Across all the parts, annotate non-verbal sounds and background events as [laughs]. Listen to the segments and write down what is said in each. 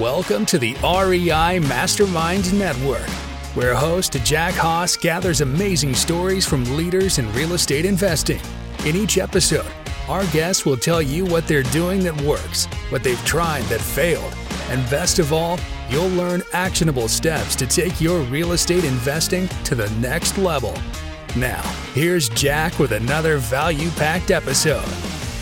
Welcome to the REI Masterminds Network, where host Jack Haas gathers amazing stories from leaders in real estate investing. In each episode, our guests will tell you what they're doing that works, what they've tried that failed, and best of all, you'll learn actionable steps to take your real estate investing to the next level. Now, here's Jack with another value packed episode.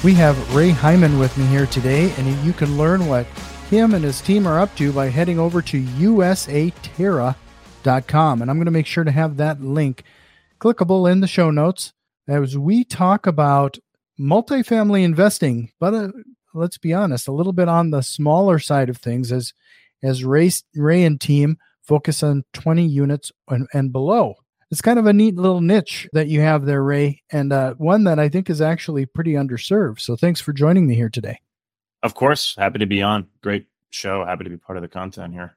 We have Ray Heimann with me here today, and you can learn what him and his team are up to by heading over to usaterra.com. And I'm going to make sure to have that link clickable in the show notes as we talk about multifamily investing, but uh, let's be honest, a little bit on the smaller side of things as as Ray, Ray and team focus on 20 units and, and below. It's kind of a neat little niche that you have there, Ray, and uh, one that I think is actually pretty underserved. So thanks for joining me here today. Of course, happy to be on. Great show. Happy to be part of the content here.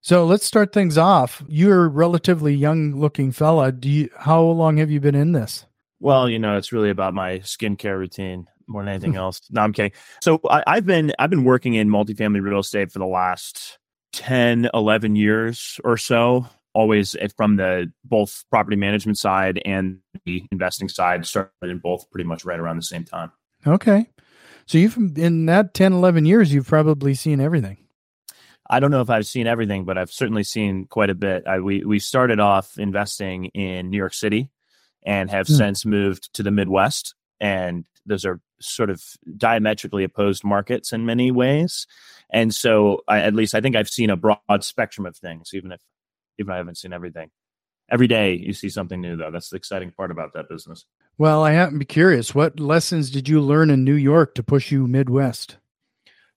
So let's start things off. You're a relatively young looking fella. Do you how long have you been in this? Well, you know, it's really about my skincare routine more than anything [laughs] else. No, I'm kidding. So I, have been I've been working in multifamily real estate for the last 10, 11 years or so. Always from the both property management side and the investing side, started in both pretty much right around the same time. Okay. So you've in that 10, 11 years, you've probably seen everything. I don't know if I've seen everything, but I've certainly seen quite a bit. I, we we started off investing in New York City, and have mm. since moved to the Midwest, and those are sort of diametrically opposed markets in many ways. And so, I, at least I think I've seen a broad spectrum of things, even if even if I haven't seen everything. Every day you see something new, though. That's the exciting part about that business. Well, I happen to be curious. What lessons did you learn in New York to push you Midwest?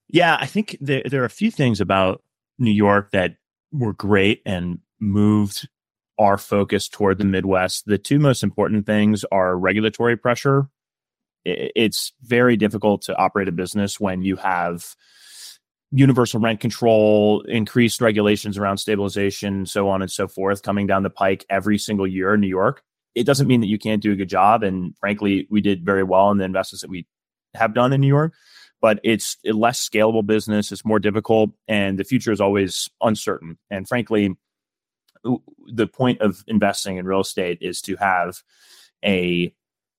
Yeah, I think there, there are a few things about New York that were great and moved our focus toward the Midwest. The two most important things are regulatory pressure. It's very difficult to operate a business when you have universal rent control, increased regulations around stabilization, so on and so forth, coming down the pike every single year in New York it doesn't mean that you can't do a good job. And frankly, we did very well in the investments that we have done in New York. But it's a less scalable business. It's more difficult, and the future is always uncertain. And frankly, the point of investing in real estate is to have a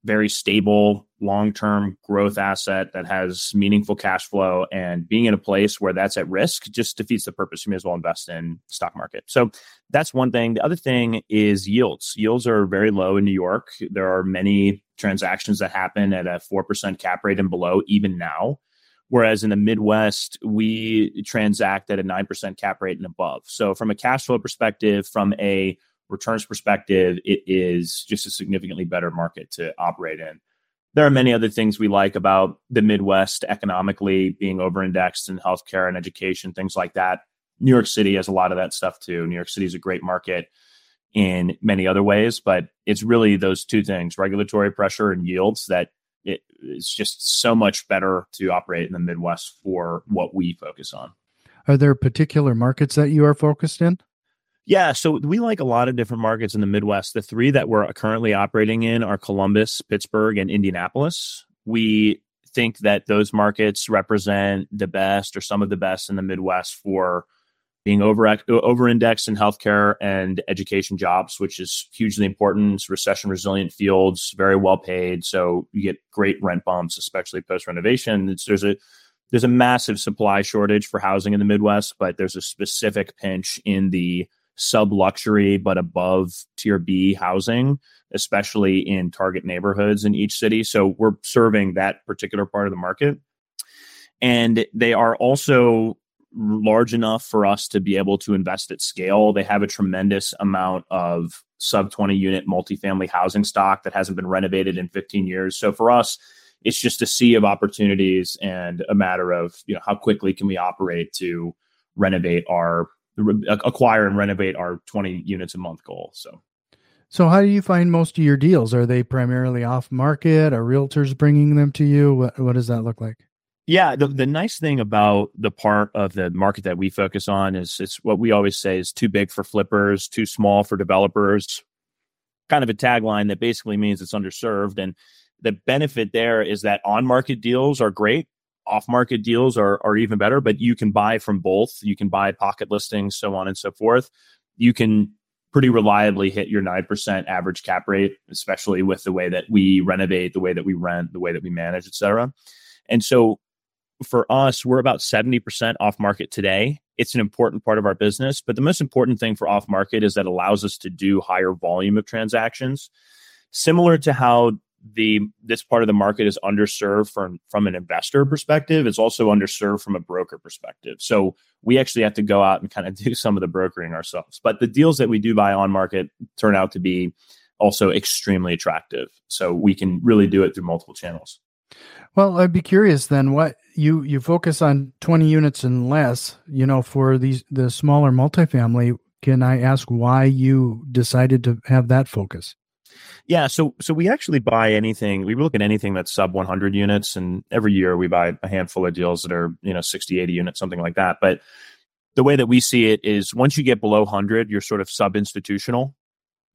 very stable long-term growth asset that has meaningful cash flow and being in a place where that's at risk just defeats the purpose. You may as well invest in stock market. So that's one thing. The other thing is yields. Yields are very low in new york. There are many transactions that happen at a 4% cap rate and below even now whereas in the midwest we transact at a 9% cap rate and above. So from a cash flow perspective from a returns perspective, it is just a significantly better market to operate in. There are many other things we like about the Midwest economically being over indexed in healthcare and education, things like that. New York City has a lot of that stuff too. New York City is a great market in many other ways, but it's really those two things regulatory pressure and yields that it is just so much better to operate in the Midwest for what we focus on. Are there particular markets that you are focused in? Yeah, so we like a lot of different markets in the Midwest. The three that we're currently operating in are Columbus, Pittsburgh, and Indianapolis. We think that those markets represent the best or some of the best in the Midwest for being over over indexed in healthcare and education jobs, which is hugely important. It's recession resilient fields, very well paid, so you get great rent bumps, especially post renovation. There's a there's a massive supply shortage for housing in the Midwest, but there's a specific pinch in the sub luxury but above tier B housing, especially in target neighborhoods in each city. So we're serving that particular part of the market. And they are also large enough for us to be able to invest at scale. They have a tremendous amount of sub 20 unit multifamily housing stock that hasn't been renovated in 15 years. So for us, it's just a sea of opportunities and a matter of, you know, how quickly can we operate to renovate our acquire and renovate our 20 units a month goal. So, so how do you find most of your deals? Are they primarily off market? Are realtors bringing them to you? What, what does that look like? Yeah, the, the nice thing about the part of the market that we focus on is it's what we always say is too big for flippers, too small for developers. Kind of a tagline that basically means it's underserved. And the benefit there is that on market deals are great off market deals are, are even better, but you can buy from both. You can buy pocket listings, so on and so forth. You can pretty reliably hit your 9% average cap rate, especially with the way that we renovate, the way that we rent, the way that we manage, et cetera. And so for us, we're about 70% off market today. It's an important part of our business, but the most important thing for off market is that it allows us to do higher volume of transactions. Similar to how the this part of the market is underserved from from an investor perspective. It's also underserved from a broker perspective. So we actually have to go out and kind of [laughs] do some of the brokering ourselves. But the deals that we do buy on market turn out to be also extremely attractive. So we can really do it through multiple channels. Well i'd be curious then what you you focus on 20 units and less you know for these the smaller multifamily. Can i ask why you decided to have that focus yeah, so so we actually buy anything. We look at anything that's sub 100 units, and every year we buy a handful of deals that are you know 60, 80 units, something like that. But the way that we see it is once you get below 100, you're sort of sub institutional,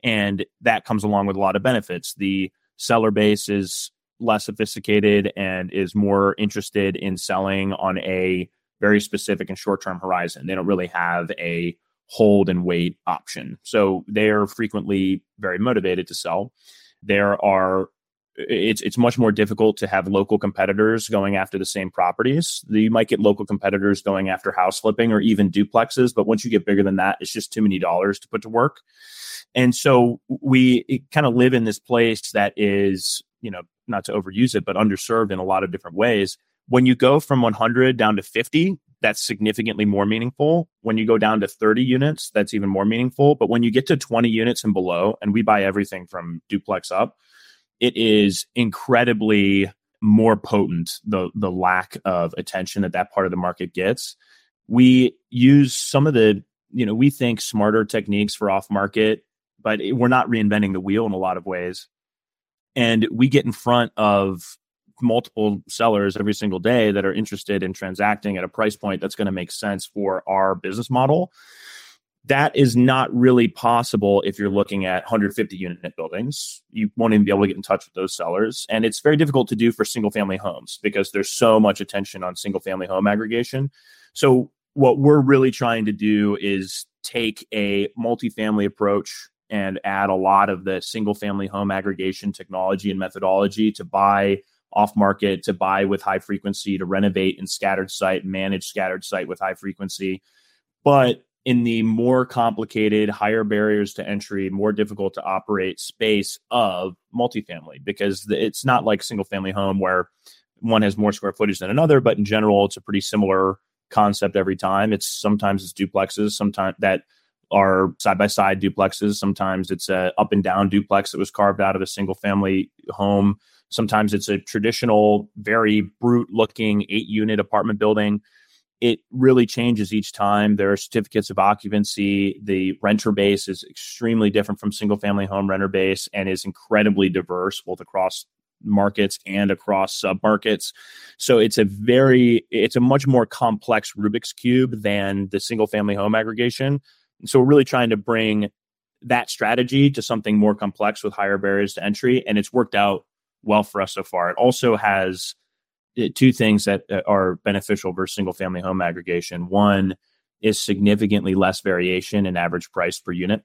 and that comes along with a lot of benefits. The seller base is less sophisticated and is more interested in selling on a very specific and short term horizon. They don't really have a hold and wait option. So they're frequently very motivated to sell. There are it's it's much more difficult to have local competitors going after the same properties. You might get local competitors going after house flipping or even duplexes, but once you get bigger than that, it's just too many dollars to put to work. And so we kind of live in this place that is, you know, not to overuse it, but underserved in a lot of different ways. When you go from 100 down to 50, that's significantly more meaningful. When you go down to 30 units, that's even more meaningful. But when you get to 20 units and below, and we buy everything from duplex up, it is incredibly more potent the the lack of attention that that part of the market gets. We use some of the you know we think smarter techniques for off market, but we're not reinventing the wheel in a lot of ways. And we get in front of multiple sellers every single day that are interested in transacting at a price point that's going to make sense for our business model. That is not really possible if you're looking at 150 unit buildings. You won't even be able to get in touch with those sellers. And it's very difficult to do for single family homes because there's so much attention on single family home aggregation. So, what we're really trying to do is take a multifamily approach and add a lot of the single family home aggregation technology and methodology to buy off market to buy with high frequency, to renovate in scattered site, manage scattered site with high frequency. But in the more complicated, higher barriers to entry, more difficult to operate space of multifamily, because it's not like single family home where one has more square footage than another, but in general, it's a pretty similar concept every time. It's sometimes it's duplexes, sometimes that are side by side duplexes. Sometimes it's a up and down duplex that was carved out of a single family home. Sometimes it's a traditional, very brute looking eight unit apartment building. It really changes each time. There are certificates of occupancy. The renter base is extremely different from single family home renter base and is incredibly diverse both across markets and across sub markets. So it's a very, it's a much more complex Rubik's Cube than the single family home aggregation. So we're really trying to bring that strategy to something more complex with higher barriers to entry. And it's worked out well for us so far. It also has uh, two things that uh, are beneficial versus single family home aggregation. One is significantly less variation in average price per unit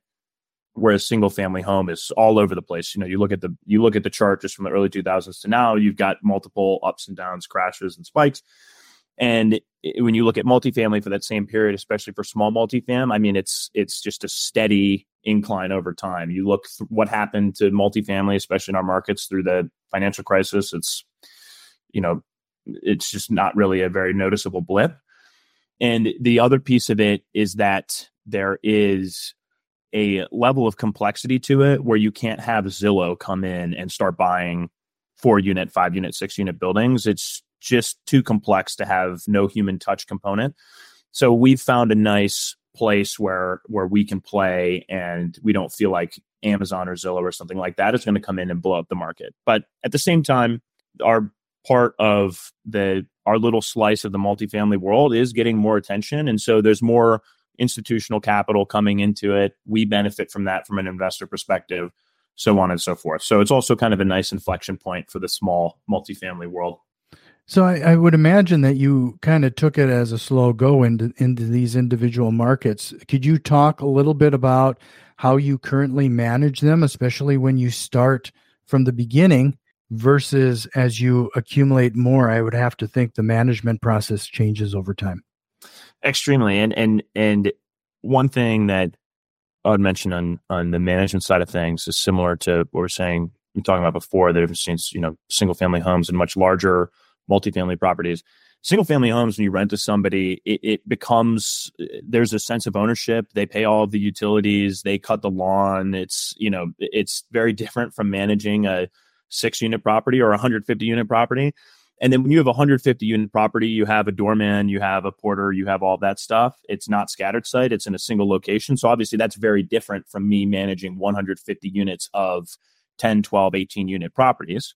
whereas single family home is all over the place you know you look at the you look at the chart just from the early 2000s to now you've got multiple ups and downs crashes and spikes and when you look at multifamily for that same period especially for small multifam i mean it's it's just a steady incline over time you look th- what happened to multifamily especially in our markets through the financial crisis. It's, you know, it's just not really a very noticeable blip. And the other piece of it is that there is a level of complexity to it where you can't have Zillow come in and start buying four unit, five unit, six unit buildings. It's just too complex to have no human touch component. So we've found a nice place where where we can play and we don't feel like Amazon or Zillow or something like that is going to come in and blow up the market. But at the same time, our part of the our little slice of the multifamily world is getting more attention, and so there's more institutional capital coming into it. We benefit from that from an investor perspective, so on and so forth. So it's also kind of a nice inflection point for the small multifamily world. So I, I would imagine that you kind of took it as a slow go into into these individual markets. Could you talk a little bit about how you currently manage them, especially when you start from the beginning versus as you accumulate more? I would have to think the management process changes over time. Extremely, and and and one thing that I would mention on on the management side of things is similar to what we're saying we are talking about before. The difference between you know single family homes and much larger multifamily properties. Single family homes, when you rent to somebody, it, it, becomes there's a sense of ownership. They pay all the utilities, they cut the lawn. It's you know it's very [laughs] different from managing a six unit property or a 150 unit property. And then when you have a 150 unit property, you have a doorman, you have a porter, you have all that stuff. It's not scattered site, it's in a single location. So obviously that's very different from me managing 150 units of 10, 12, 18 unit properties.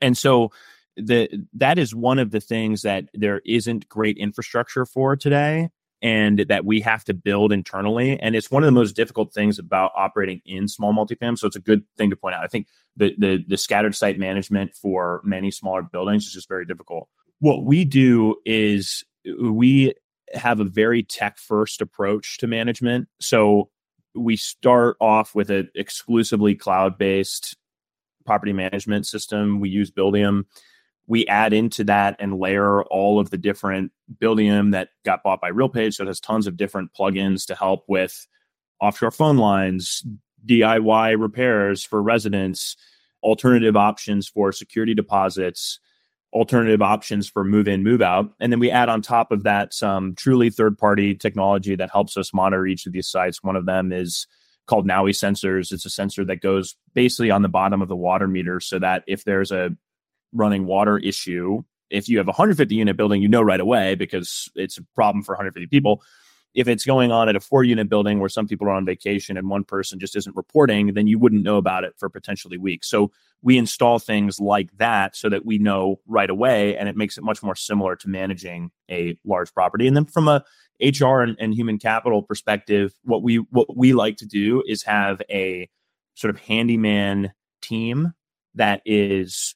And so the that is one of the things that there isn't great infrastructure for today and that we have to build internally. And it's one of the most difficult things about operating in small multifamily. So it's a good thing to point out. I think the, the, the scattered site management for many smaller buildings is just very difficult. What we do is we have a very tech first approach to management. So we start off with an exclusively cloud based property management system. We use Buildium we add into that and layer all of the different Buildium that got bought by RealPage. So it has tons of different plugins to help with offshore phone lines, DIY repairs for residents, alternative options for security deposits, alternative options for move in, move out. And then we add on top of that some truly third party technology that helps us monitor each of these sites. One of them is called Nowy sensors. It's a sensor that goes basically on the bottom of the water meter so that if there's a running water issue. If you have a 150 unit building, you know right away because it's a problem for 150 people. If it's going on at a four unit building where some people are on vacation and one person just isn't reporting, then you wouldn't know about it for potentially weeks. So we install things like that so that we know right away and it makes it much more similar to managing a large property. And then from a HR and, and human capital perspective, what we what we like to do is have a sort of handyman team that is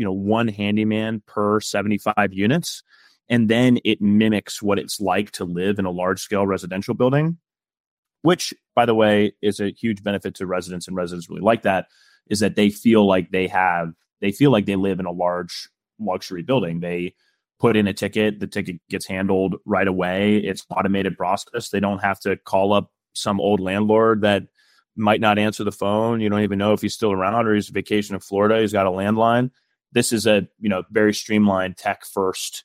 you know one handyman per 75 units and then it mimics what it's like to live in a large scale residential building which by the way is a huge benefit to residents and residents really like that is that they feel like they have they feel like they live in a large luxury building. They put in a ticket the ticket gets handled right away it's automated process they don't have to call up some old landlord that might not answer the phone you don't even know if he's still around or he's vacation in florida he's got a landline this is a you know very streamlined tech first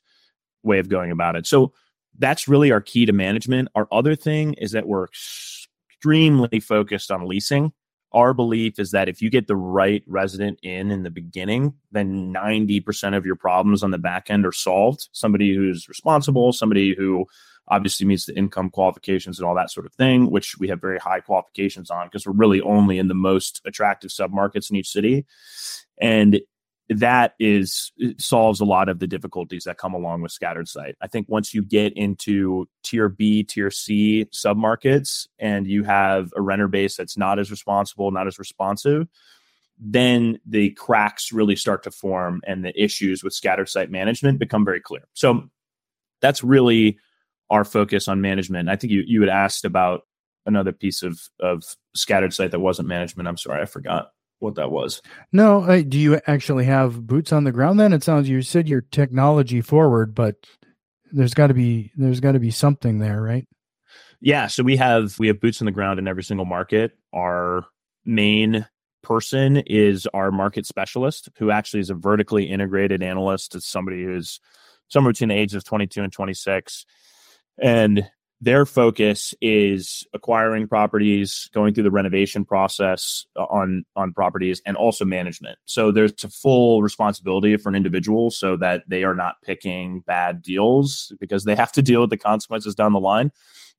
way of going about it. So that's really our key to management. Our other thing is that we're extremely focused on leasing. Our belief is that if you get the right resident in in the beginning then 90% of your problems on the back end are solved. Somebody who's responsible somebody who obviously meets the income qualifications and all that sort of thing which we have very high qualifications on because we're really only in the most attractive submarkets in each city. And that is solves a lot of the difficulties that come along with scattered site. I think once you get into tier B, tier C submarkets and you have a renter base that's not as responsible, not as responsive, then the cracks really start to form and the issues with scattered site management become very clear. So that's really our focus on management. I think you you had asked about another piece of of scattered site that wasn't management. I'm sorry, I forgot what that was. No, uh, do you actually have boots on the ground? Then it sounds you said you're technology forward, but there's got to be there's got to be something there, right? Yeah, so we have we have boots on the ground in every single market. Our main person is our market specialist, who actually is a vertically integrated analyst. It's somebody who's somewhere between the ages of 22 and 26, and their focus is acquiring properties, going through the renovation process uh, on on properties, and also management. So there's a full responsibility for an individual, so that they are not picking bad deals because they have to deal with the consequences down the line,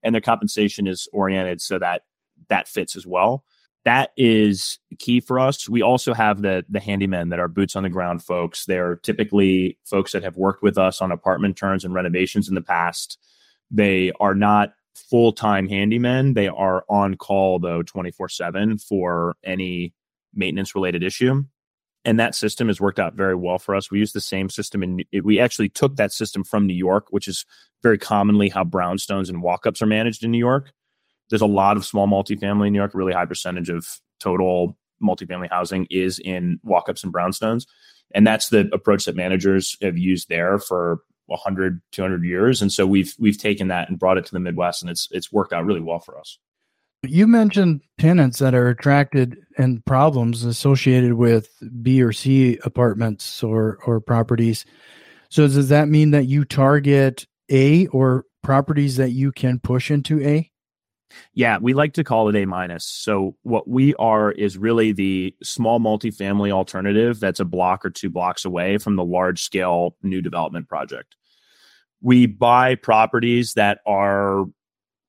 and their compensation is oriented so that that fits as well. That is key for us. We also have the the handymen that are boots on the ground folks. They're typically folks that have worked with us on apartment turns and renovations in the past they are not full time handymen. They are on call though 24 7 for any maintenance related issue. and that system has worked out very well for us. We use the same system, and we actually took that system from New York, which is very commonly how brownstones and walk-ups are managed in New York. There's a lot of small multifamily in New York. Really high percentage of total multifamily housing is in walk-ups and brownstones, and that's the approach that managers have used there for 100 200 years and so we've we've taken that and brought it to the midwest and it's it's worked out really well for us you mentioned tenants that are attracted and problems associated with B or C apartments or or properties. So does that mean that you target A or properties that you can push into A? Yeah, we like to call it A minus. So what we are is really the small multifamily alternative that's a block or two blocks away from the large scale new development project. We buy properties that are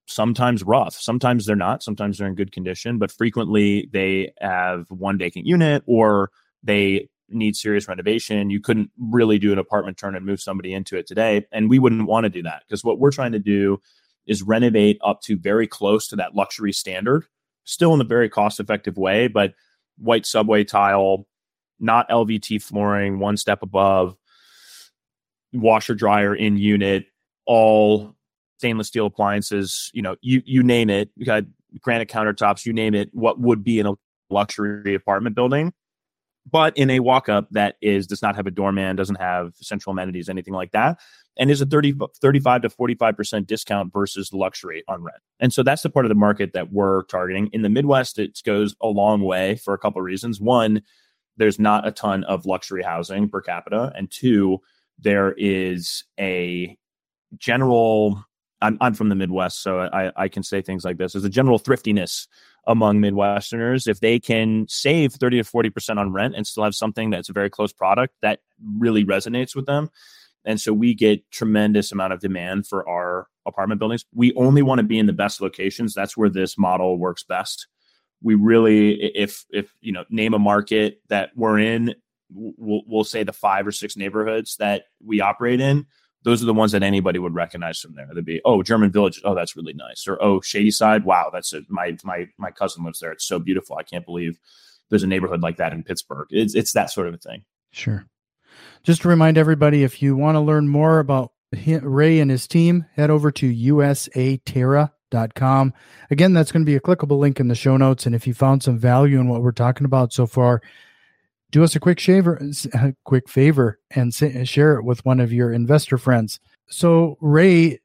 sometimes rough. Sometimes they're not. Sometimes they're in good condition, but frequently they have one vacant unit or they need serious renovation. You couldn't really do an apartment turn and move somebody into it today. And we wouldn't want to do that because what we're trying to do is renovate up to very close to that luxury standard, still in a very cost effective way, but white subway tile, not LVT flooring, one step above, washer dryer in unit, all stainless steel appliances, you know, you you name it, you got granite countertops, you name it, what would be in a luxury apartment building, but in a walk up that is does not have a doorman, doesn't have central amenities, anything like that, and is a 30, 35 to 45% discount versus luxury on rent. And so that's the part of the market that we're targeting. In the Midwest, it goes a long way for a couple of reasons. One, there's not a ton of luxury housing per capita. And two, there is a general I'm I'm from the Midwest, so I I can say things like this. There's a general thriftiness among Midwesterners. If they can save 30 to 40 percent on rent and still have something that's a very close product, that really resonates with them. And so we get tremendous amount of demand for our apartment buildings. We only want to be in the best locations. That's where this model works best. We really, if if you know, name a market that we're in, we'll, we'll say the five or six neighborhoods that we operate in those are the ones that anybody would recognize from there. They'd be, oh, German Village, oh, that's really nice, or oh, Shadyside, wow, that's a, my my my cousin lives there. It's so beautiful. I can't believe there's a neighborhood like that in Pittsburgh. It's it's that sort of a thing. Sure. Just to remind everybody, if you want to learn more about Ray and his team, head over to usaterra.com. Again, that's going to be a clickable link in the show notes. And if you found some value in what we're talking about so far, do us a quick favor, a uh, quick favor, and uh, share it with one of your investor friends. So, Ray,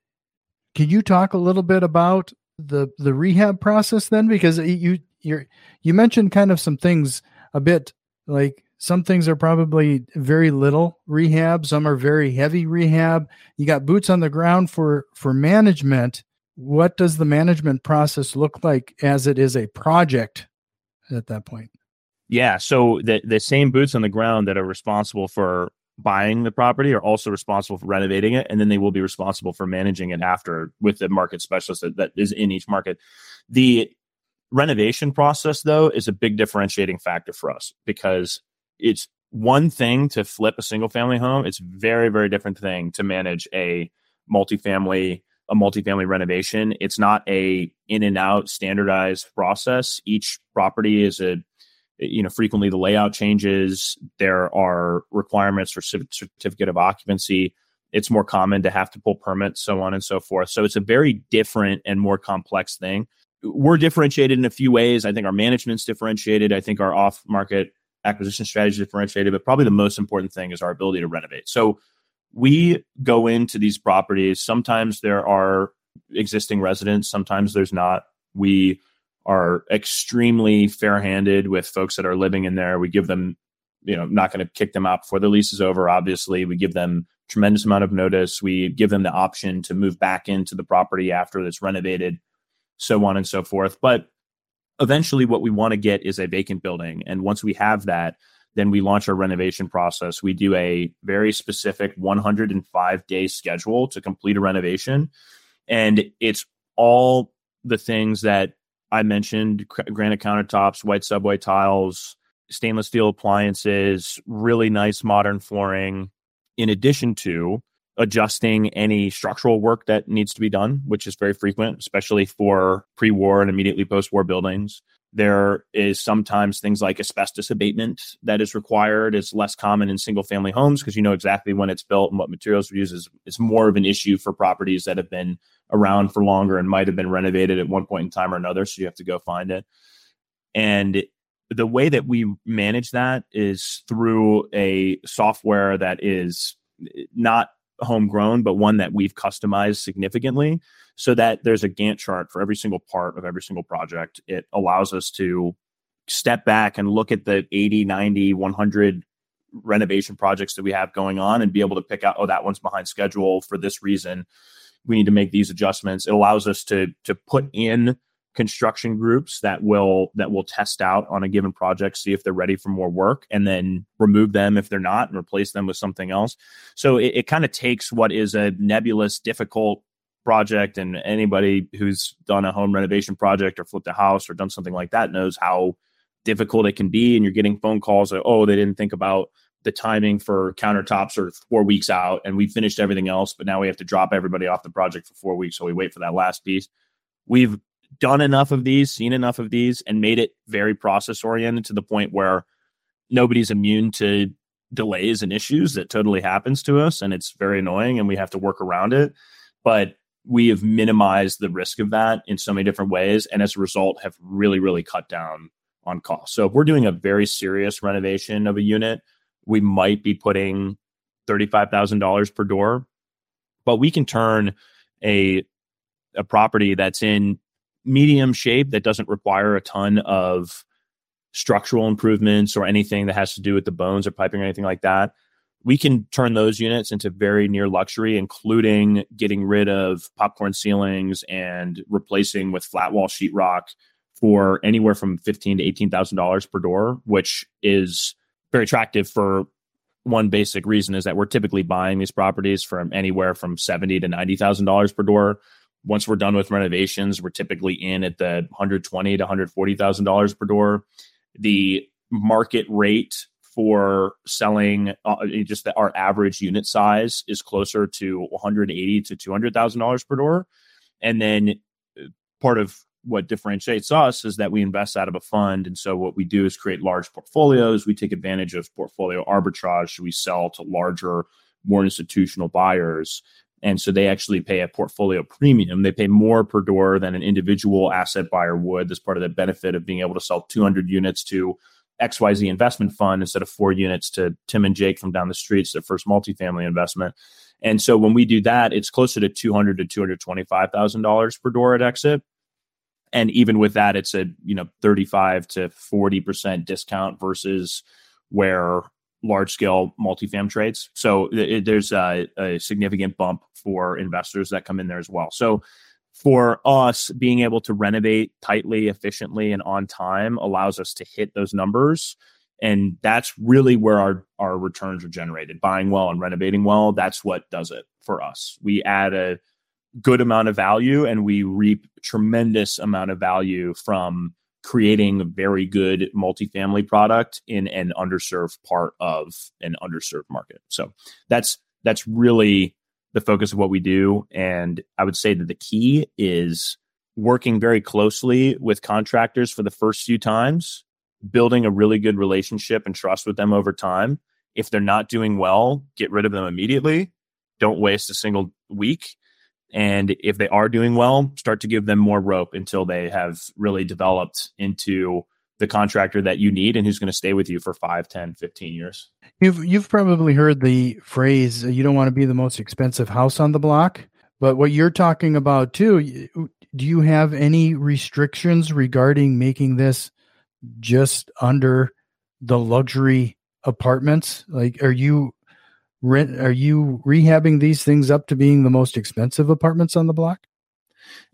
can you talk a little bit about the the rehab process then? Because you you you mentioned kind of some things a bit like some things are probably very little rehab, some are very heavy rehab. You got boots on the ground for for management. What does the management process look like as it is a project at that point? Yeah. So the the same boots on the ground that are responsible for buying the property are also responsible for renovating it, and then they will be responsible for managing it after with the market specialist that, that is in each market. The renovation process, though, is a big differentiating factor for us because it's one thing to flip a single family home. It's very, very different thing to manage a multifamily a multifamily renovation. It's not a in and out standardized process. Each property is a you know frequently the layout changes there are requirements for certificate of occupancy. It's more common to have to pull permits so on and so forth. So it's a very different and more complex thing. We're differentiated in a few ways. I think our management's differentiated. I think our off market acquisition strategy is differentiated but probably the most important thing is our ability to renovate. So we go into these properties. Sometimes there are existing residents sometimes there's not. We are extremely fair handed with folks that are living in there. We give them, you know, not going to kick them out before the lease is over. Obviously, we give them tremendous amount of notice. We give them the option to move back into the property after it's renovated, so on and so forth. But eventually, what we want to get is a vacant building. And once we have that, then we launch our renovation process. We do a very specific 105 day schedule to complete a renovation. And it's all the things that I mentioned granite countertops, white subway tiles, stainless steel appliances, really nice modern flooring, in addition to adjusting any structural work that needs to be done, which is very frequent, especially for pre war and immediately post war buildings. There is sometimes things like asbestos abatement that is required. It's less common in single family homes because you know exactly when it's built and what materials are used. Is it's more of an issue for properties that have been around for longer and might have been renovated at one point in time or another. So you have to go find it. And the way that we manage that is through a software that is eh, not homegrown, but one that we've customized significantly so that there's a Gantt chart for every single part of every single project. It allows us to step back and look at the 80, 90, 100 renovation projects that we have going on and be able to pick out, oh, that one's behind schedule for this reason. We need to make these adjustments. It allows us to to put in construction groups that will that will test out on a given project see if they're ready for more work and then remove them if they're not and replace them with something else. So it, it kind of takes what is a nebulous difficult project and anybody who's done a home renovation project or flipped a house or done something like that knows how difficult it can be and you're getting phone calls like oh they didn't think about the timing for countertops are four weeks out and we finished everything else but now we have to drop everybody off the project for four weeks so we wait for that last piece. We've done enough of these, seen enough of these, and made it very process oriented to the point where nobody's immune to delays and issues that totally happens to us. And it's very annoying and we have to work around it. But we have minimized the risk of that in so many different ways. And as a result, have really, really cut down on cost. So if we're doing a very serious renovation of a unit, we might be putting $35,000 per door, but we can turn a a property that's in medium shape that doesn't require a ton of structural improvements or anything that has to do with the bones or piping or anything like that, we can turn those units into very near luxury, including getting rid of popcorn ceilings and replacing with flat wall sheetrock for anywhere from fifteen to eighteen thousand dollars per door, which is very attractive for one basic reason is that we're typically buying these properties from anywhere from seventy to ninety thousand dollars per door once we're done with renovations, we're typically in at the 120 to 140 thousand dollars per door. The market rate for selling uh, just the, our average unit size is closer to 180 to 200 thousand dollars per door, and then uh, part of what differentiates us is that we invest out of a fund, and so what we do is create large portfolios. We take advantage of portfolio arbitrage. We sell to larger, more institutional buyers and so they actually pay a portfolio premium. They pay more per door than an individual asset buyer would. That's part of the benefit of being able to sell 200 units to XYZ investment fund instead of four units to Tim and Jake from down the street. It's their first multifamily investment. And so when we do that, it's closer to 200 to $225,000 per door at exit. And even with that, it's a, you know, 35 to 40% discount versus where large scale multifam trades. So it, there's a, a, significant bump for investors that come in there as well. So for us, being able to renovate tightly, efficiently, and on time allows us to hit those numbers. And that's really where our, our returns are generated. Buying well and renovating well, that's what does it for us. We add a good amount of value and we reap tremendous amount of value from creating a very good multifamily product in an underserved part of an underserved market. So that's that's really the focus of what we do. And I would say that the key is working very closely with contractors for the first few times, building a really good relationship and trust with them over time. If they're not doing well, get rid of them immediately. Don't waste a single week and if they are doing well, start to give them more rope until they have really developed into the contractor that you need and who's going to stay with you for 5, 10, 15 years. You've you've probably heard the phrase uh, you don't want to be the most expensive house on the block, but what you're talking about too, do you have any restrictions regarding making this just under the luxury apartments? Like are you rent are you rehabbing these things up to being the most expensive apartments on the block?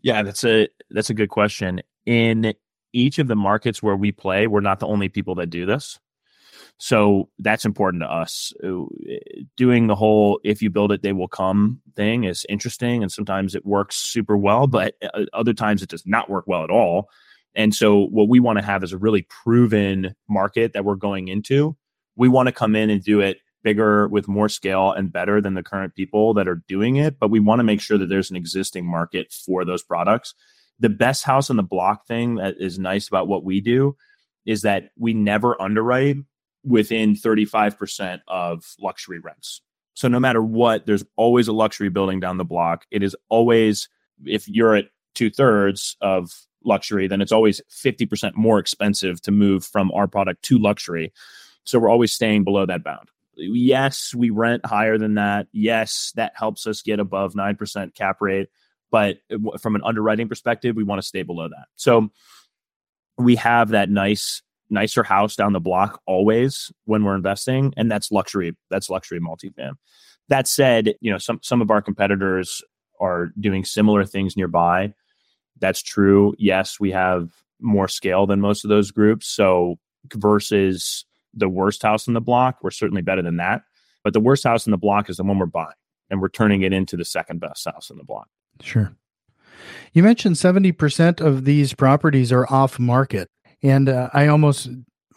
Yeah that's a that's a good question. In each of the markets where we play we're not the only people that do this. So that's important to us. Doing the whole if you build it they will come thing is interesting and sometimes it works super well but uh, other times it does not work well at all. And so what we want to have is a really proven market that we're going into. We want to come in and do it bigger with more scale and better than the current people that are doing it but we want to make sure that there's an existing market for those products The best house on the block thing that is nice about what we do is that we never underwrite within 35% of luxury rents. So no matter what, there's always a luxury building down the block. It is always, if you're at two thirds of luxury, then it's always 50% more expensive to move from our product to luxury. So we're always staying below that bound. Yes, we rent higher than that. Yes, that helps us get above 9% cap rate. But from an underwriting perspective, we want to stay below that. So we have that nice nicer house down the block always when we're investing and that's luxury that's luxury multifam that said you know some some of our competitors are doing similar things nearby that's true yes we have more scale than most of those groups so versus the worst house in the block we're certainly better than that but the worst house in the block is the one we're buying and we're turning it into the second best house in the block sure you mentioned 70% of these properties are off market and uh, I almost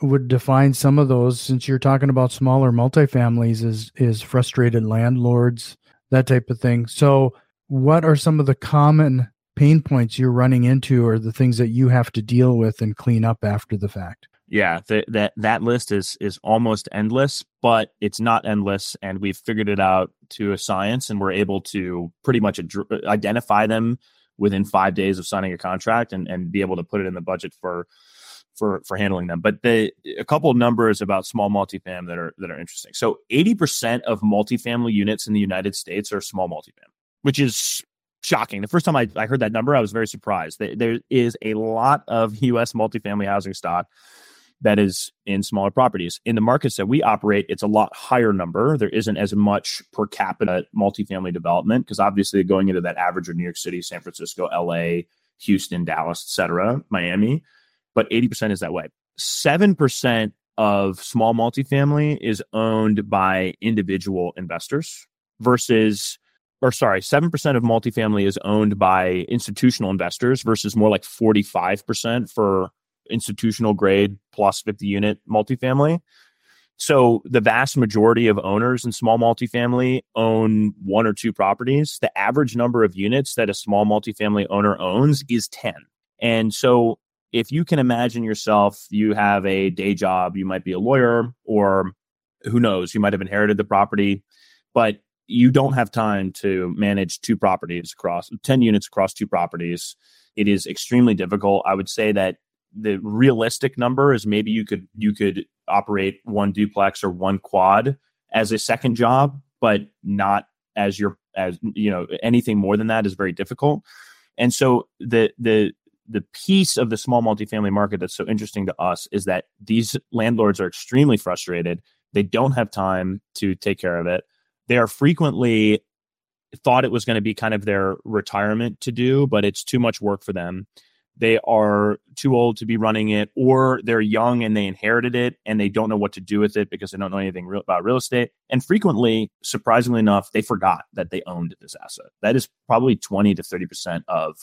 would define some of those since you're talking about smaller multifamilies is is frustrated landlords, that type of thing. So, what are some of the common pain points you're running into or the things that you have to deal with and clean up after the fact? Yeah, the, that that list is is almost endless, but it's not endless, and we've figured it out to a science, and we're able to pretty much ad- uh, identify them within five days of signing a contract, and and be able to put it in the budget for for for handling them. But the a couple of numbers about small multifam that are that are interesting. So 80% of multifamily units in the United States are small multifam, which is shocking. The first time I, I heard that number, I was very surprised. There is a lot of US multifamily housing stock that is in smaller properties. In the markets that we operate, it's a lot higher number. There isn't as much per capita multifamily development because obviously going into that average of New York City, San Francisco, LA, Houston, Dallas, etc., Miami but 80% is that way. 7% of small multifamily is owned by individual investors versus or sorry, 7% of multifamily is owned by institutional investors versus more like 45% for institutional grade plus 50 unit multifamily. So the vast majority of owners in small multifamily own one or two properties. The average number of units that a small multifamily owner owns is 10. And so if you can imagine yourself, you have a day job, you might be a lawyer, or who knows, you might have inherited the property, but you don't have time to manage two properties across 10 units across two properties. It is extremely difficult. I would say that the realistic number is maybe you could you could operate one duplex or one quad as a second job, but not as your as you know anything more than that is very difficult. And so the the the piece of the small multifamily market that's so interesting to us is that these landlords are extremely frustrated. They don't have time to take care of it. They are frequently thought it was going to be kind of their retirement to do, but it's too much work for them. They are too old to be running it, or they're young and they inherited it and they don't know what to do with it because they don't know anything real about real estate. And frequently, surprisingly enough, they forgot that they owned this asset. That is probably 20 to 30% of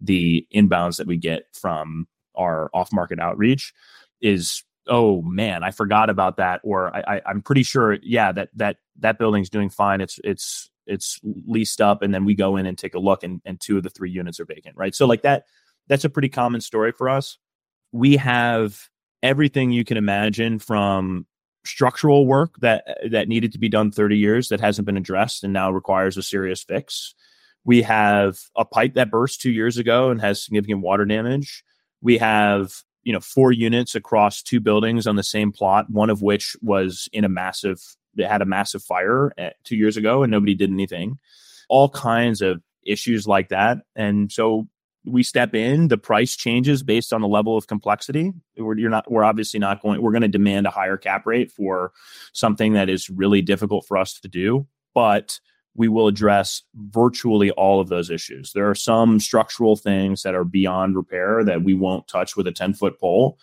the inbounds that we get from our off market outreach is oh man i forgot about that or I, I am pretty sure yeah that that that building's doing fine it's it's it's leased up and then we go in and take a look and, and two of the three units are vacant right so like that that's a pretty common story for us we have everything you can imagine from structural work that that needed to be done 30 years that hasn't been addressed and now requires a serious fix we have a pipe that burst two years ago and has significant water damage. We have, you know, four units across two buildings on the same plot, one of which was in a massive, it had a massive fire at, two years ago and nobody did anything. All kinds of issues like that. And so we step in, the price changes based on the level of complexity. We're, you're not, we're obviously not going, we're going to demand a higher cap rate for something that is really difficult for us to do. But we will address virtually all of those issues. There are some structural things that are beyond repair that we won't touch with a 10 foot pole.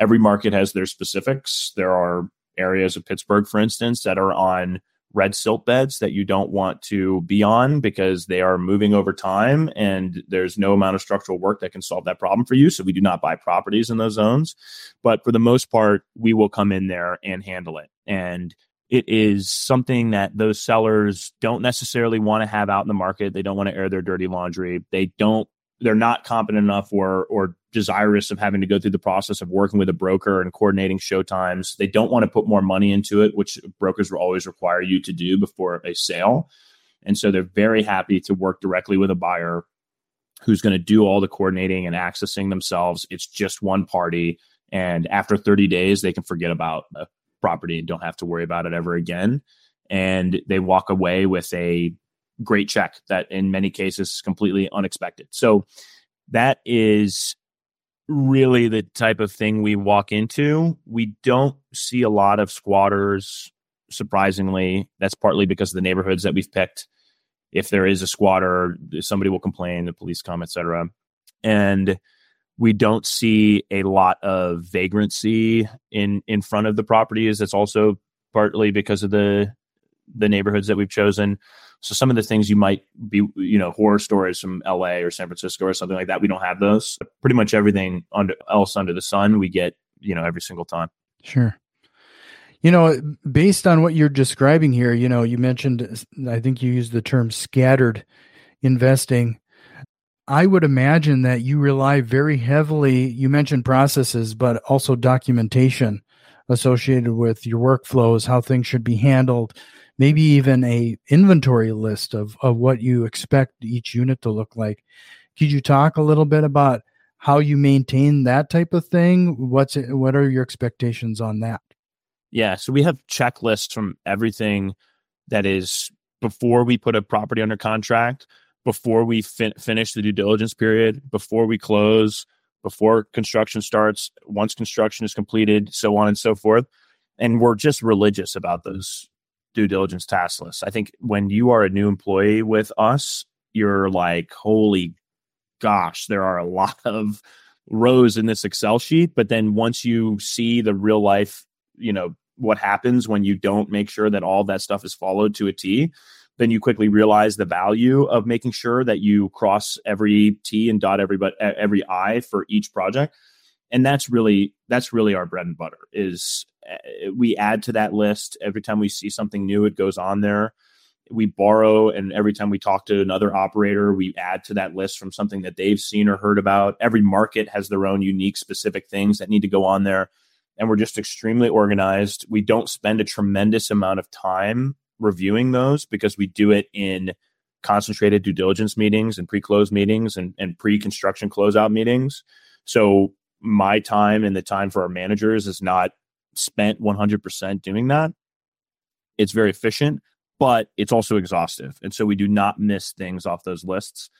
Every market has their specifics. There are areas of Pittsburgh, for instance, that are on red silt beds that you don't want to be on because they are moving over time and there's no amount of structural work that can solve that problem for you. So we do not buy properties in those zones. But for the most part, we will come in there and handle it. And it is something that those sellers don't necessarily want to have out in the market. They don't want to air their dirty laundry. They don't they're not competent enough or or desirous of having to go through the process of working with a broker and coordinating showtimes. They don't want to put more money into it, which brokers will always require you to do before a sale. And so they're very happy to work directly with a buyer who's going to do all the coordinating and accessing themselves. It's just one party. And after 30 days, they can forget about the property and don't have to worry about it ever again. And they walk away with a great check that in many cases is completely unexpected. So that is really the type of thing we walk into. We don't see a lot of squatters, surprisingly. That's partly because of the neighborhoods that we've picked. If there is a squatter, somebody will complain, the police come, etc. And we don't see a lot of vagrancy in in front of the properties. That's also partly because of the the neighborhoods that we've chosen. So some of the things you might be, you know, horror stories from LA or San Francisco or something like that, we don't have those. Pretty much everything under, else under the sun, we get, you know, every single time. Sure. You know, based on what you're describing here, you know, you mentioned, I think you used the term scattered investing. I would imagine that you rely very heavily, you mentioned processes, but also documentation associated with your workflows, how things should be handled, maybe even a inventory list of, of what you expect each unit to look like. Could you talk a little bit about how you maintain that type of thing? What's it, what are your expectations on that? Yeah, so we have checklists from everything that is before we put a property under contract, before we fin- finish the due diligence period, before we close, before construction starts, once construction is completed, so on and so forth. And we're just religious about those due diligence task list. I think when you are a new employee with us, you're like, holy gosh, there are a [laughs] lot of rows in this Excel sheet. But then once you see the real life, you know, what happens when you don't make sure that all that stuff is followed to a T, then you quickly realize the value of making sure that you cross every T and dot every but every I for each project. And that's really that's really our bread and butter is uh, we add to that list. Every time we see something new it goes on there. We borrow and every time we talk to another operator we add to that list from something that they've seen or heard about. Every market has their own unique specific things that need to go on there. And we're just extremely organized. We don't spend a tremendous amount of time reviewing those because we do it in concentrated due diligence meetings and pre-close meetings and, and pre-construction closeout meetings. So my time and the time for our managers is not spent 100% doing that. It's very efficient, but it's also exhaustive. And so we do not miss things off those lists.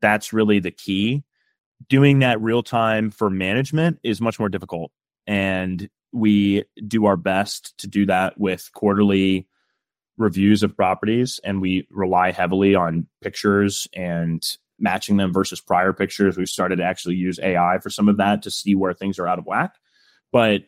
That's really the key. Doing that real time for management is much more difficult. And we do our best to do that with quarterly reviews of properties. And we rely heavily on pictures and matching them versus prior pictures. We've started to actually use AI for some of that to see where things are out of whack. But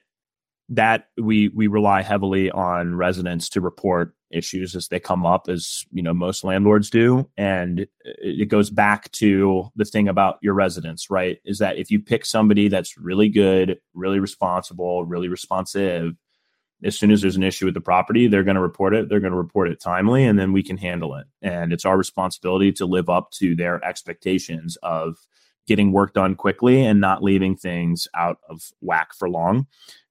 that we we rely heavily on residents to report issues as they come up as you know most landlords do and it goes back to the thing about your residents right is that if you pick somebody that's really good really responsible really responsive as soon as there's an issue with the property they're going to report it they're going to report it timely and then we can handle it. And it's our responsibility to live up to their expectations of getting work done quickly and not leaving things out of whack for long.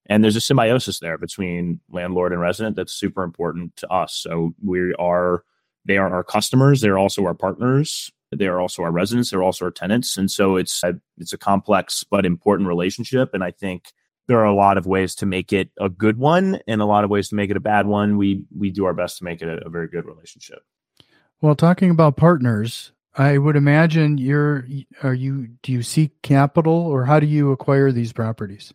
And there's a symbiosis there between landlord and resident that's super important to us. So we are they are our customers they're also our partners they are also our residents they're also our tenants. And so it's a, it's a complex but important relationship. And i think there are a lot of ways to make it a good one and a lot of ways to make it a bad one we we do our best to make it a, a very good relationship well talking about partners i would imagine you're are you do you seek capital or how do you acquire these properties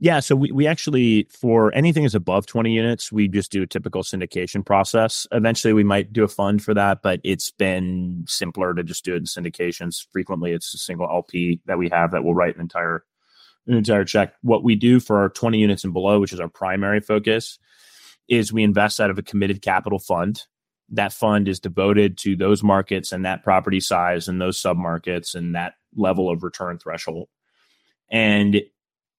yeah, so we, we actually for anything is above 20 units, we just do a typical syndication process. Eventually we might do a fund for that, but it's been simpler to just do it in syndications. Frequently it's a single LP that we have that will write an entire an entire check. What we do for our 20 units and below, which is our primary focus, is we invest out of a committed capital fund. That fund is devoted to those markets and that property size and those submarkets and that level of return threshold. And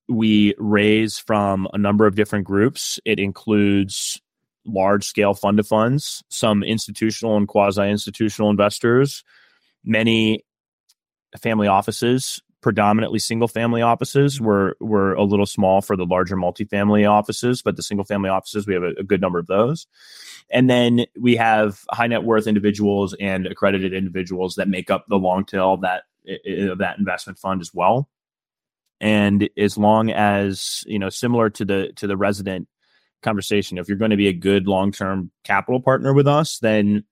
we raise from a number of different groups. It includes large scale fund of funds, some institutional and quasi institutional investors, many family offices, predominantly single family offices. Mm-hmm. We're we're a little small for the larger multifamily offices, but the single family offices we have a, a good number of those. And then we have high net worth individuals and accredited individuals that make up the long tail of that of that investment fund as well. And as long as you know, similar to the to the resident conversation, if you're going to be a good long term capital partner with us, then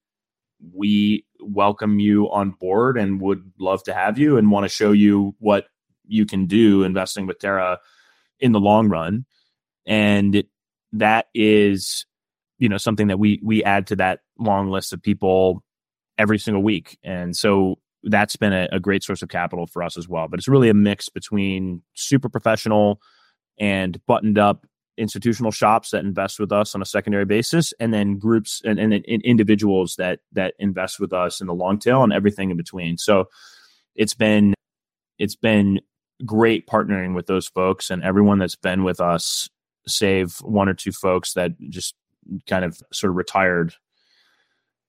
we welcome you on board and would love to have you and want to show you what you can do investing with Terra in the long run. And that is, you know, something that we we add to that long list of people every single week. And so that's been a, a great source of capital for us as well. But it's really a mix between super professional and buttoned up institutional shops that invest with us on a secondary basis, and then groups and, and, and, individuals that that invest with us in the long tail and everything in between. So it's been it's been great partnering with those folks and everyone that's been with us, save one or two folks that just kind of sort of retired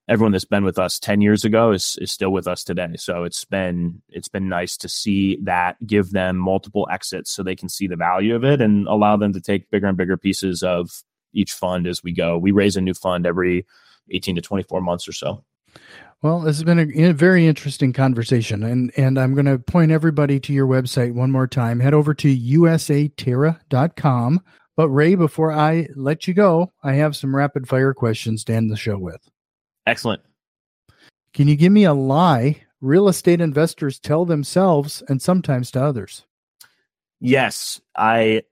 everyone that's been with us 10 years ago is, is still with us today so it's been it's been nice to see that give them multiple exits so they can see the value of it and allow them to take bigger and bigger pieces of each fund as we go we raise a new fund every 18 to 24 months or so well, this has been a, a, very interesting conversation, and and I'm going to point everybody to your website one more time. Head over to usaterra.com. But Ray, before I let you go, I have some rapid fire questions to end the show with. Excellent. Can you give me a lie real estate investors tell themselves and sometimes to others? Yes, I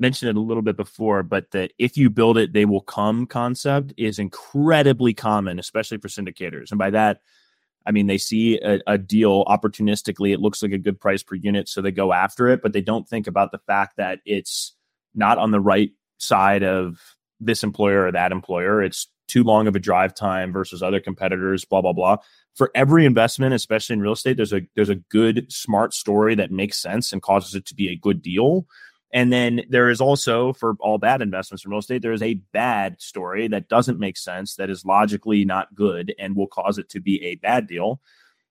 mentioned it a little bit before, but the if you build it, they will come concept is incredibly common, especially for syndicators. And by that, I mean they see a, a, deal opportunistically, it looks like a good price per unit, so they go after it, but they don't think about the fact that it's not on the right side of this employer or that employer. It's too long of a drive time versus other competitors, blah, blah, blah. For every investment, especially in real estate, there's a there's a good, smart story that makes sense and causes it to be a good deal. And then there is also for all bad investments in real estate, there is a bad story that doesn't make sense, that is logically not good and will cause it to be a bad deal.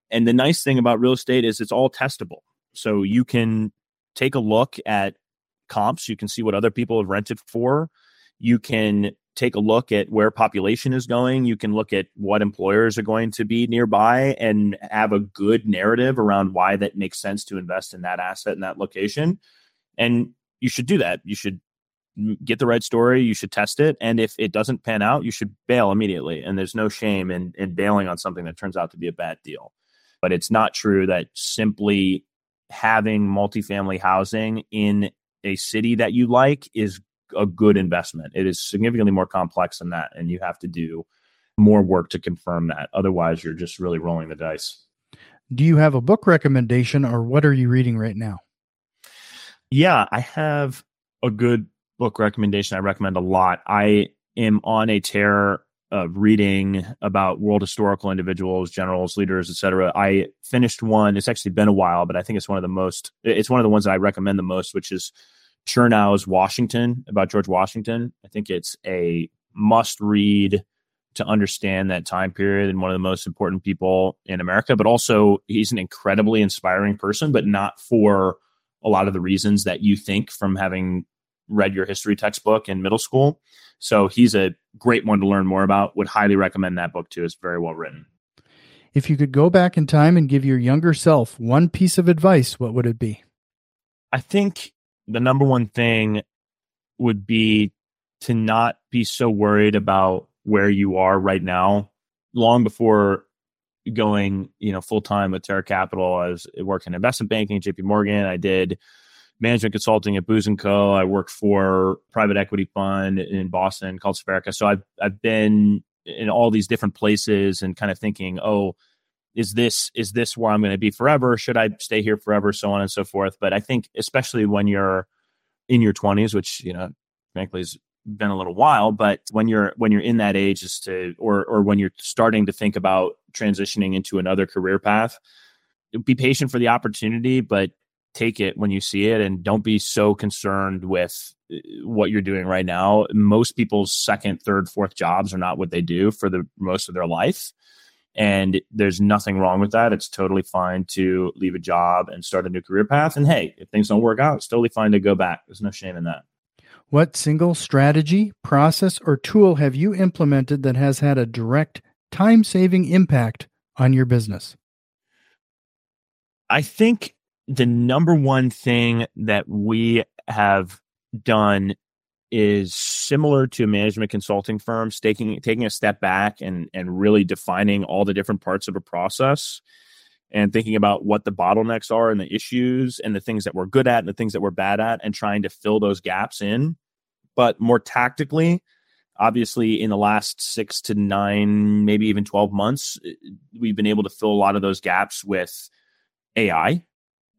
And the nice thing about real estate is it's all testable. So you can take a look at comps, you can see what other people have rented for. You can take a look at where population is going. You can look at what employers are going to be nearby and have a good narrative around why that makes sense to invest in that asset in that location. And you should do that. You should get the right story. You should test it. And if it doesn't pan out, you should bail immediately. And there's no shame in, in bailing on something that turns out to be a bad deal. But it's not true that simply having multifamily housing in a city that you like is a good investment. It is significantly more complex than that, and you have to do more work to confirm that. Otherwise, you're just really rolling the dice. Do you have a book recommendation, or what are you reading right now? Yeah, I have a good book recommendation. I recommend a lot. I am on a tear of reading about world historical individuals, generals, leaders, etc. I finished one. It's actually been a while, but I think it's one of the most. It's one of the ones that I recommend the most, which is Chernow's Washington about George Washington. I think it's a must read to understand that time period and one of the most important people in America, but also he's an incredibly inspiring person, but not for a lot of the reasons that you think from having read your history textbook in middle school. So he's a great one to learn more about. Would highly recommend that book too. It's very well written. If you could go back in time and give your younger self one piece of advice, what would it be? I think the number one thing would be to not be so worried about where you are right now. Long before going, you know, full time with Terra Capital, I was working in investment banking, JP Morgan. I did management consulting at Booz and Co. I worked for private equity fund in Boston called Spherica. So I've I've been in all these different places and kind of thinking, oh, is this is this where I'm going to be forever? Should I stay here forever? So on and so forth. But I think especially when you're in your 20s, which you know, frankly, has been a little while, but when you're when you're in that age, is to or or when you're starting to think about transitioning into another career path, be patient for the opportunity, but take it when you see it, and don't be so concerned with uh, what you're doing right now. Most people's second, third, fourth jobs are not what they do for the most of their life And there's nothing wrong with that. It's totally fine to leave a job and start a new career path. And hey, if things don't work out, it's totally fine to go back. There's no shame in that. What single strategy, process, or tool have you implemented that has had a direct time saving impact on your business? I think the number one thing that we have done is similar to management consulting firms taking taking a step back and and really defining all the different parts of a process and thinking about what the bottlenecks are and the issues and the things that we're good at and the things that we're bad at and trying to fill those gaps in. But more tactically obviously in the last 6 to 9 maybe even 12 months eh, we've been able to fill a lot of those gaps with AI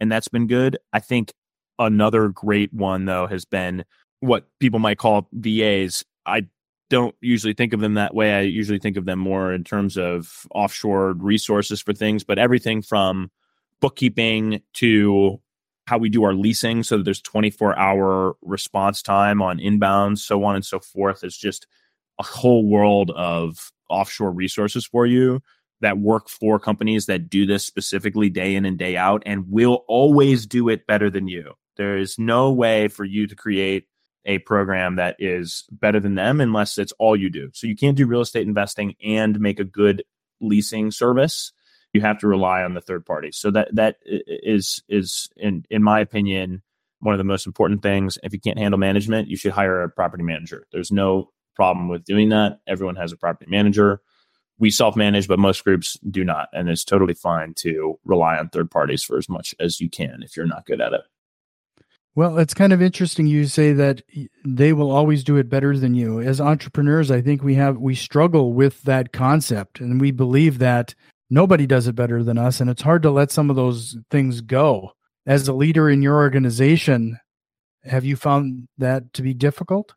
and that's been good. I think another great one though has been what people might call VAs. I don't usually think of them that way. I usually think of them more in terms of offshore resources for things, but everything from bookkeeping to how we do our leasing so that there's 24 hour response time on inbounds, so on and so forth. It's just a whole world of offshore resources for you that work for companies that do this specifically day in and day out and will always do it better than you. There is no way for you to create a program that is better than them unless it's all you do. So you can't do real estate investing and make a good leasing service. You have to rely on the third party. So that that is is in in my opinion one of the most important things. If you can't handle management, you should hire a property manager. There's no problem with doing that. Everyone has a property manager. We self manage, but most groups do not. And it's totally fine to rely on third parties for as much as you can if you're not good at it. Well, it's kind of interesting you say that they will always do it better than you. As entrepreneurs, I think we have we struggle with that concept and we believe that nobody does it better than us and it's hard to let some of those things go. As a leader in your organization, have you found that to be difficult?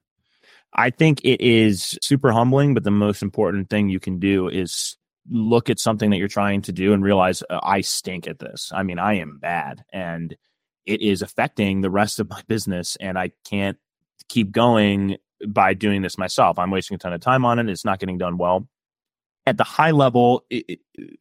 I think it is super humbling, but the most important thing you can do is look at something that you're trying to do and realize uh, I stink at this. I mean, I am bad and it is affecting the rest of my business and I can't keep going by doing this myself. I'm wasting a ton of time on it. It's not getting done well. At the high level, it, it,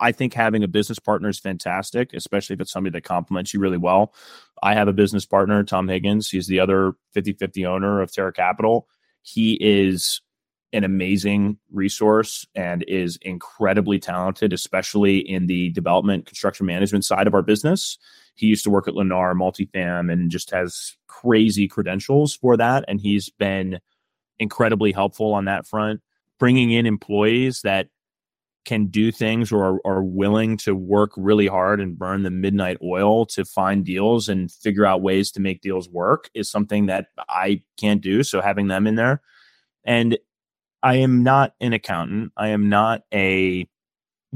I think having a business partner is fantastic, especially if it's somebody that complements you really well. I have a business partner, Tom Higgins. He's the other 50 50 owner of Terra Capital. He is an amazing resource and is incredibly talented, especially in the development construction management side of our business. He used to work at Lennar Multifam and just has crazy credentials for that. And he's been incredibly helpful on that front, bringing in employees that can do things or are, are, willing to work really hard and burn the midnight oil to find deals and figure out ways to make deals work is something that I can't do. So having them in there. And I am not an accountant. I am not a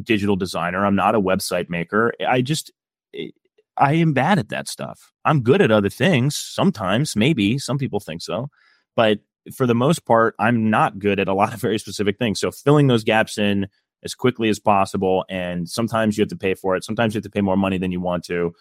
digital designer. I'm not a website maker. I just eh, I am bad at that stuff. I'm good at other things sometimes, maybe. Some people think so. But for the most part, I'm not good at a lot of very specific things. So filling those gaps in as quickly as possible and sometimes you have to pay for it. Sometimes you have to pay more money than you want to.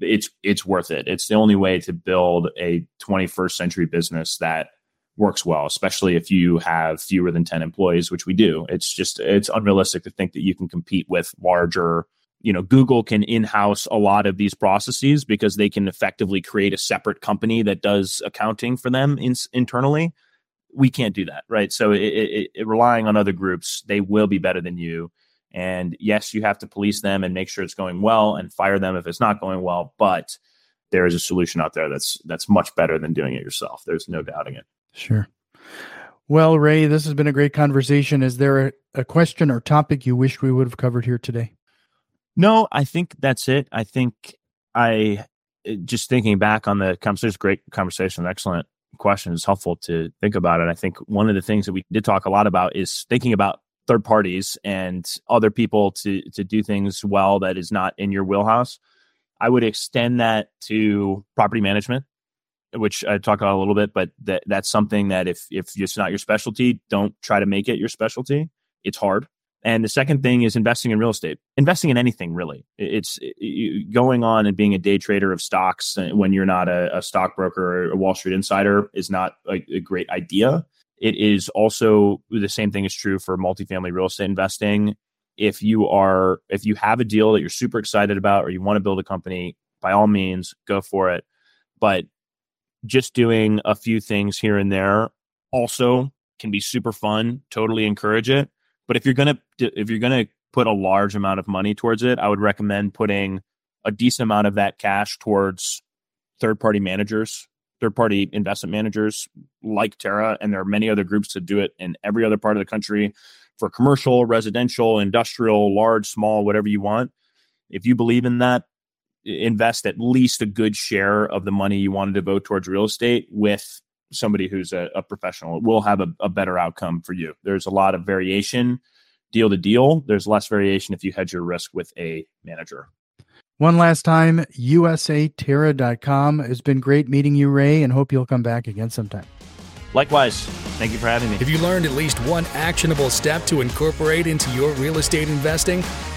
It's it's worth it. It's the only way to build a 21st century business that works well, especially if you have fewer than 10 employees, which we do. It's just it's unrealistic to think that you can compete with larger you know google can in-house a lot of these processes because they can effectively create a separate company that does accounting for them in, internally. We can't do that right? So it, it, it, relying on other groups they will be better than you. And yes you have to police them and make sure it's going well and fire them if it's not going well but there is a solution out there that's that's much better than doing it yourself. There's no doubting it sure well ray this has been a great conversation is there a, a question or topic you wish we would have covered here today no, I think that's it. I think I eh, just thinking back on the conversation, great conversation, excellent question. It's helpful to think about it. I think one of the things that we did talk a lot about is thinking about third parties and other people to to do things well that is not in your wheelhouse. I would extend that to property management, which I talk about a little bit, but that that's something that if if it's not your specialty, don't try to make it your specialty. It's hard. And the second thing is investing in real estate, investing in anything really. It's going on and being a day trader of stocks uh, when you're not a, a stockbroker or a Wall Street insider is not a, a great idea. It is also the same thing is true for multifamily real estate investing. if you are if you have a deal that you're super excited about or you want to build a company, by all means, go for it. But just doing a few things here and there also can be super fun. Totally encourage it. But if you're gonna if you're gonna put a large amount of money towards it, I would recommend putting a decent amount of that cash towards third party managers, third party investment managers like Terra. And there are many other groups that do it in every other part of the country for commercial, residential, industrial, large, small, whatever you want. If you believe in that, invest at least a good share of the money you want to devote towards real estate with somebody who's a, a professional. It will have a, a better outcome for you. There's a lot of variation deal to deal. There's less variation if you hedge your risk with a manager. One last time, usaterra.com. It's been great meeting you, Ray, and hope you'll come back again sometime. Likewise. Thank you for having me. Have you learned at least one actionable step to incorporate into your real estate investing?